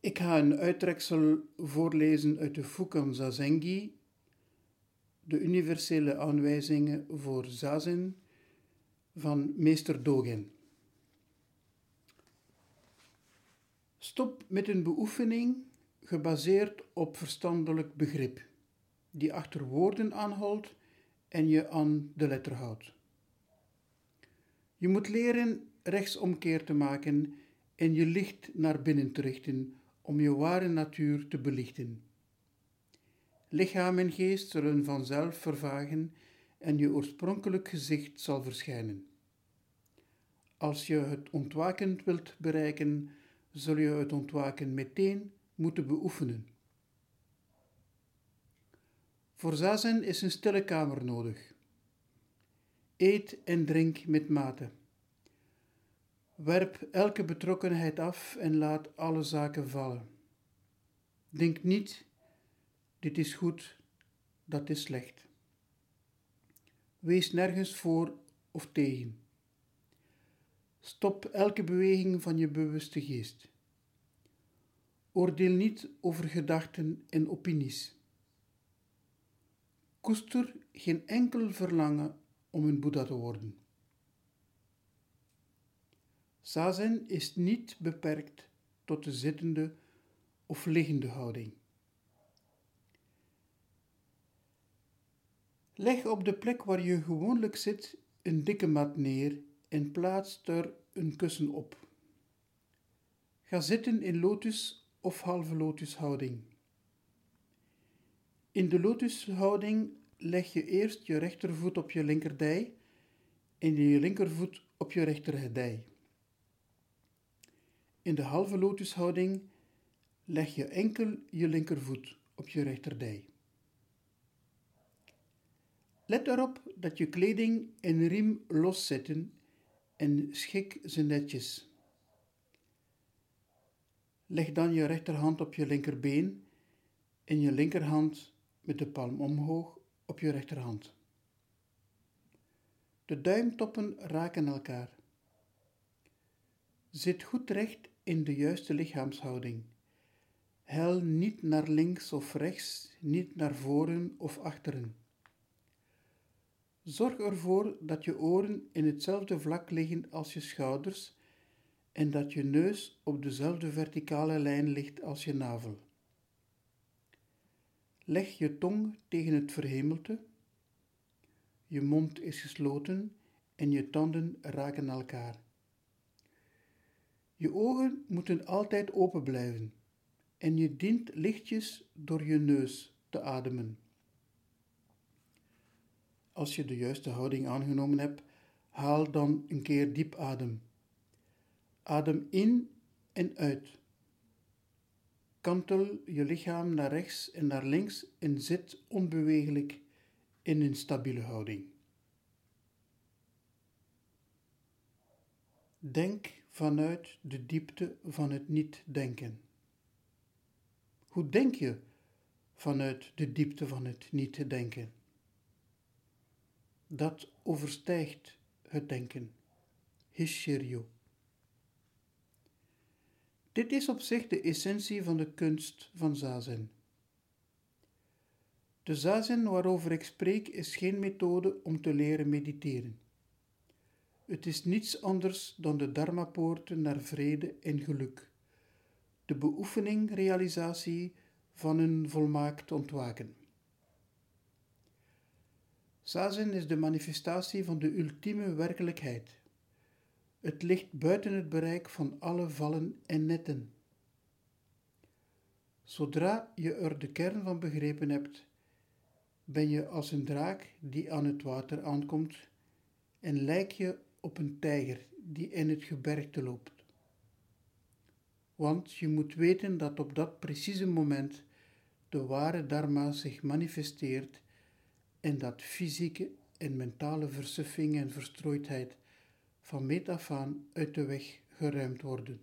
Ik ga een uittreksel voorlezen uit de Fukan Zazengi, de universele aanwijzingen voor zazen van meester Dogen. Stop met een beoefening gebaseerd op verstandelijk begrip, die achter woorden aanhoudt en je aan de letter houdt. Je moet leren rechtsomkeer te maken en je licht naar binnen te richten om je ware natuur te belichten. Lichaam en geest zullen vanzelf vervagen en je oorspronkelijk gezicht zal verschijnen. Als je het ontwaken wilt bereiken, zul je het ontwaken meteen moeten beoefenen. Voor zazen is een stille kamer nodig. Eet en drink met mate. Werp elke betrokkenheid af en laat alle zaken vallen. Denk niet, dit is goed, dat is slecht. Wees nergens voor of tegen. Stop elke beweging van je bewuste geest. Oordeel niet over gedachten en opinies. Koester geen enkel verlangen om een Boeddha te worden. Zazen is niet beperkt tot de zittende of liggende houding. Leg op de plek waar je gewoonlijk zit een dikke mat neer en plaats er een kussen op. Ga zitten in lotus of halve lotushouding. In de lotushouding leg je eerst je rechtervoet op je linkerdij en je linkervoet op je rechterdij. In de halve lotushouding leg je enkel je linkervoet op je rechterdij. Let erop dat je kleding en riem loszitten en schik ze netjes. Leg dan je rechterhand op je linkerbeen en je linkerhand met de palm omhoog op je rechterhand. De duimtoppen raken elkaar. Zit goed recht in de juiste lichaamshouding. Hel niet naar links of rechts, niet naar voren of achteren. Zorg ervoor dat je oren in hetzelfde vlak liggen als je schouders en dat je neus op dezelfde verticale lijn ligt als je navel. Leg je tong tegen het verhemelte. Je mond is gesloten en je tanden raken elkaar. Je ogen moeten altijd open blijven en je dient lichtjes door je neus te ademen. Als je de juiste houding aangenomen hebt, haal dan een keer diep adem. Adem in en uit. Kantel je lichaam naar rechts en naar links en zit onbewegelijk in een stabiele houding. Denk vanuit de diepte van het niet-denken. Hoe denk je vanuit de diepte van het niet-denken? Dat overstijgt het denken. Hishiryo. Dit is op zich de essentie van de kunst van zazen. De zazen waarover ik spreek is geen methode om te leren mediteren. Het is niets anders dan de dharmapoorten naar vrede en geluk, de beoefening, realisatie van een volmaakt ontwaken. Zazen is de manifestatie van de ultieme werkelijkheid. Het ligt buiten het bereik van alle vallen en netten. Zodra je er de kern van begrepen hebt, ben je als een draak die aan het water aankomt en lijk je op een tijger die in het gebergte loopt. Want je moet weten dat op dat precieze moment de ware Dharma zich manifesteert en dat fysieke en mentale versuffing en verstrooidheid van meet af aan uit de weg geruimd worden.